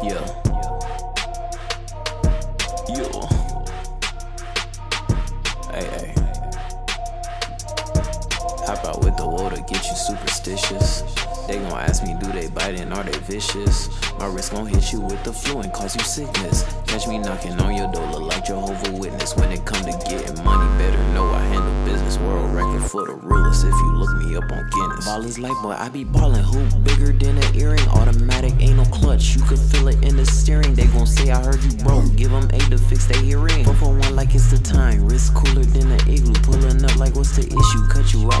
Yeah. Yo. Hey, hey. Hop out with the water, get you superstitious. They gon' ask me, do they bite and are they vicious? My wrist gon' hit you with the flu and cause you sickness. Catch me knocking on your door, look like Jehovah Witness. When it come to getting money, better know I handle business. World record for the realest if you look me up on Guinness. Is like, boy, I be ballin'. Hoop bigger than an earring. Automatic, the steering. They gon' say I heard you broke. Give them eight to fix their hearing. Four for one like it's the time. Wrist cooler than an igloo. Pulling up like what's the issue? Cut you out